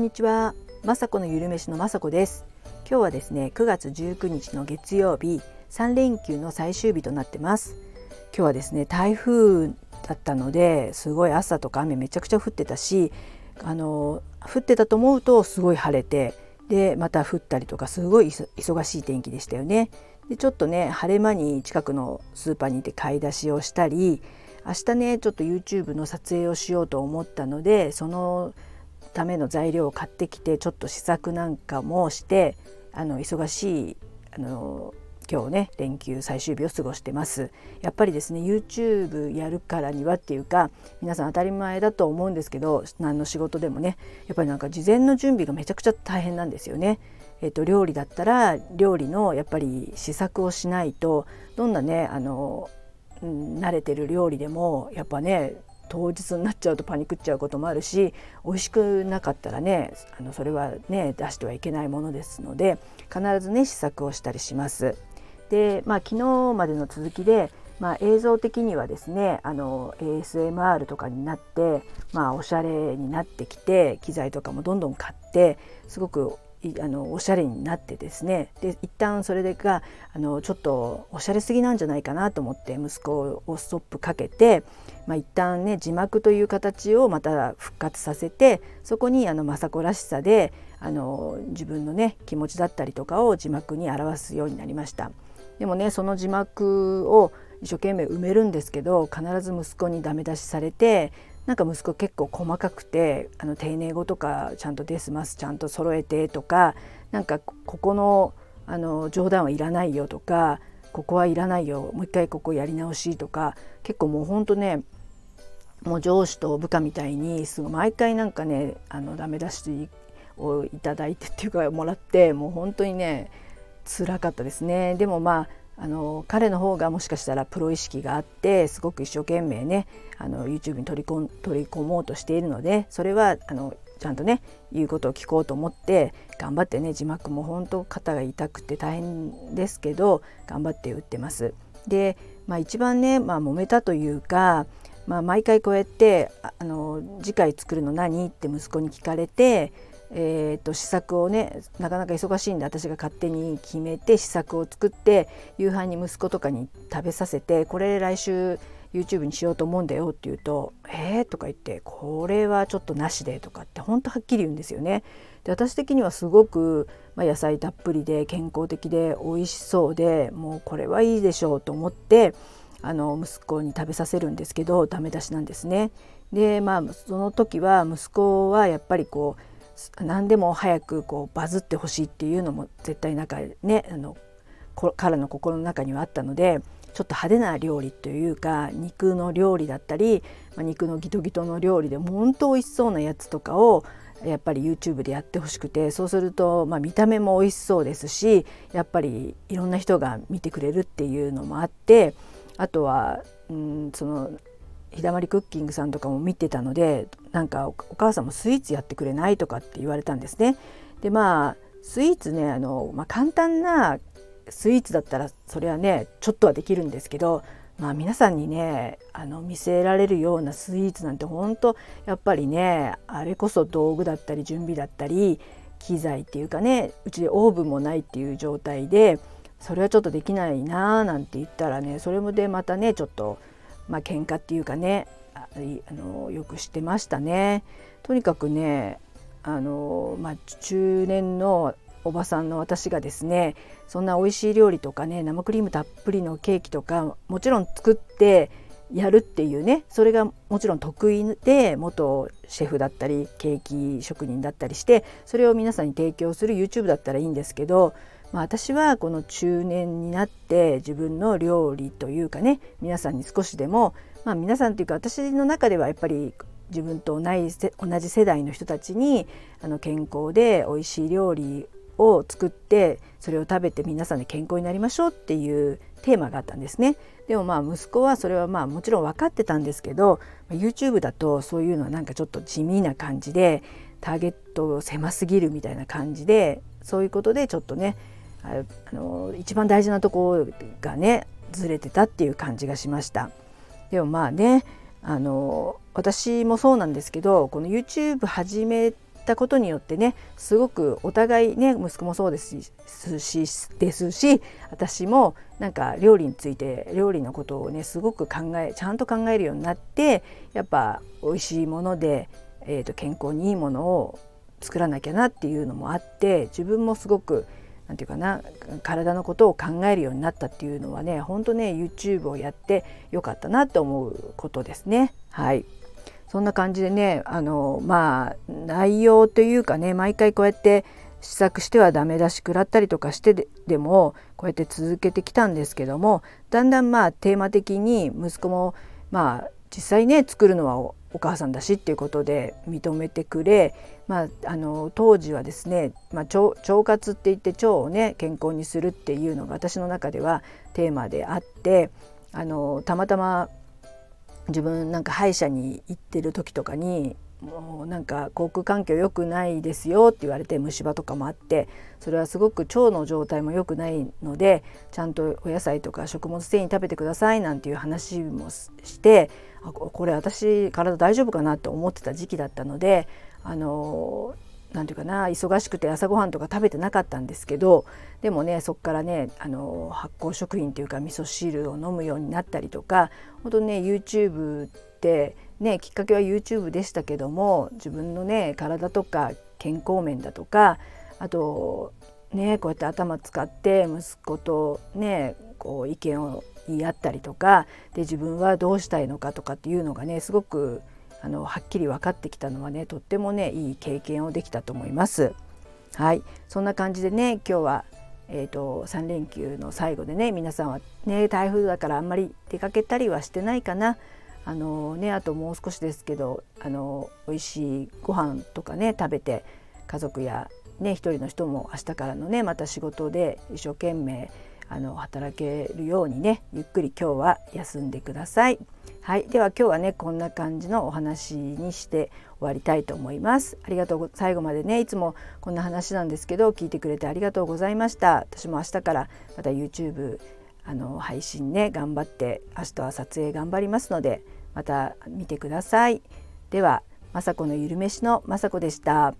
んにちは、まさこのゆるめしのまさこです。今日はですね9月19日の月曜日3連休の最終日となってます。今日はですね台風だったのですごい朝とか雨めちゃくちゃ降ってたしあの降ってたと思うとすごい晴れてでまた降ったりとかすごい忙しい天気でしたよね。でちょっとね晴れ間に近くのスーパーに行って買い出しをしたり明日ねちょっと YouTube の撮影をしようと思ったのでそのための材料を買ってきてちょっと試作なんかもしてあの忙しいあの今日ね連休最終日を過ごしてますやっぱりですね YouTube やるからにはっていうか皆さん当たり前だと思うんですけど何の仕事でもねやっぱりなんか事前の準備がめちゃくちゃ大変なんですよね。えーと、料理だったら料理のやっぱり試作をしないとどんなねあの、うん、慣れてる料理でもやっぱね当日になっちゃうとパニクっちゃうこともあるし美味しくなかったらねあのそれはね出してはいけないものですので必ずね試作をしたりします。でまあ昨日までの続きで、まあ、映像的にはですねあの ASMR とかになって、まあ、おしゃれになってきて機材とかもどんどん買ってすごくあのおしゃれになってですねで一旦それがあのちょっとおしゃれすぎなんじゃないかなと思って息子をストップかけて、まあ、一旦ね字幕という形をまた復活させてそこにあの雅子らしさであの自分のね気持ちだったりとかを字幕に表すようになりました。でもねその字幕を一生懸命埋めるんですけど必ず息子にダメ出しされてなんか息子結構細かくてあの丁寧語とかちゃんと「ですます」ちゃんと揃えてとかなんかここのあの冗談はいらないよとかここはいらないよもう一回ここやり直しとか結構もうほんとねもう上司と部下みたいにすごい毎回なんかねあのダメ出しをいただいてっていうかもらってもう本当にね辛かったですね。でもまああの彼の方がもしかしたらプロ意識があってすごく一生懸命ねあの YouTube に取り込取り込もうとしているのでそれはあのちゃんとね言うことを聞こうと思って頑張ってね字幕も本当肩が痛くて大変ですけど頑張って打ってます。で、まあ、一番ね、まあ、揉めたというか、まあ、毎回こうやってあの次回作るの何って息子に聞かれてえーと、試作をねなかなか忙しいんで私が勝手に決めて試作を作って夕飯に息子とかに食べさせてこれ来週 YouTube にしようと思うんだよって言うと「えー?」とか言って「これはちょっとなしで」とかってほんとはっきり言うんですよね。で私的にはすごく、まあ、野菜たっぷりで健康的で美味しそうでもうこれはいいでしょうと思ってあの息子に食べさせるんですけどダメ出しなんですね。でまあその時は息子はやっぱりこう何でも早くこうバズってほしいっていうのも絶対中ねあの彼の心の中にはあったのでちょっと派手な料理というか肉の料理だったり、まあ、肉のギトギトの料理でも本当美味しそうなやつとかをやっぱり YouTube でやってほしくてそうすると、まあ、見た目も美味しそうですしやっぱりいろんな人が見てくれるっていうのもあってあとは、うん、その日だまりクッキングさんとかも見てたのでなんかお母さんもスイーツやってくれないとかって言われたんですね。でまあスイーツねあの、まあ、簡単なスイーツだったらそれはねちょっとはできるんですけど、まあ、皆さんにねあの見せられるようなスイーツなんて本当やっぱりねあれこそ道具だったり準備だったり機材っていうかねうちでオーブンもないっていう状態でそれはちょっとできないなーなんて言ったらねそれもでまたねちょっとまあ喧嘩っていうかねあのよくしてましたね。とにかくねあの、まあ、中年のおばさんの私がですねそんな美味しい料理とかね生クリームたっぷりのケーキとかもちろん作ってやるっていうねそれがもちろん得意で元シェフだったりケーキ職人だったりしてそれを皆さんに提供する YouTube だったらいいんですけどまあ、私はこの中年になって自分の料理というかね皆さんに少しでも、まあ、皆さんというか私の中ではやっぱり自分と同じ世代の人たちにあの健康で美味しい料理を作ってそれを食べて皆さんで健康になりましょうっていうテーマがあったんですね。でもまあ息子はそれはまあもちろん分かってたんですけど YouTube だとそういうのはなんかちょっと地味な感じでターゲット狭すぎるみたいな感じでそういうことでちょっとねあの一番大事なとこがねずれてたっていう感じがしました。でもまあねあの私もそうなんですけどこの YouTube 始めたことによってねすごくお互いね息子もそうですしですし私もなんか料理について料理のことをねすごく考えちゃんと考えるようになってやっぱ美味しいもので、えー、と健康にいいものを作らなきゃなっていうのもあって自分もすごく何て言うかな体のことを考えるようになったっていうのはね本当ね YouTube をやってよかったなと思うことですね。はいそんな感じでねあのまあ内容というかね毎回こうやって試作してはダメ出し食らったりとかしてでもこうやって続けてきたんですけどもだんだんまあテーマ的に息子もまあ実際ね作るのはお母さんだしっていうことで認めてくれ、まあ、あの当時はですね、まあ、腸腸活って言って腸をね健康にするっていうのが私の中ではテーマであってあのたまたま自分なんか歯医者に行ってる時とかにもうなんか航空環境良くないですよって言われて虫歯とかもあってそれはすごく腸の状態も良くないのでちゃんとお野菜とか食物繊維食べてくださいなんていう話もしてあこれ私体大丈夫かなと思ってた時期だったのであのなんていうかな忙しくて朝ごはんとか食べてなかったんですけどでもねそこからねあの発酵食品というか味噌汁を飲むようになったりとか本当ね YouTube ってねきっかけは YouTube でしたけども自分のね体とか健康面だとかあとねこうやって頭使って息子とねこう意見を言い合ったりとかで自分はどうしたいのかとかっていうのがねすごくあのはっきり分かってきたのはねとってもねいい経験をできたと思います。はいそんな感じでね今日はえーと、3連休の最後でね皆さんはね台風だからあんまり出かけたりはしてないかなあのねあともう少しですけどあの美味しいご飯とかね食べて家族やね一人の人も明日からのねまた仕事で一生懸命あの働けるようにねゆっくり今日は休んでください。はい、では今日はねこんな感じのお話にして終わりたいと思います。ありがとう最後までねいつもこんな話なんですけど聞いてくれてありがとうございました。私も明日からまた YouTube あの配信ね頑張って明日は撮影頑張りますのでまた見てください。では雅子のゆるめしの雅子でした。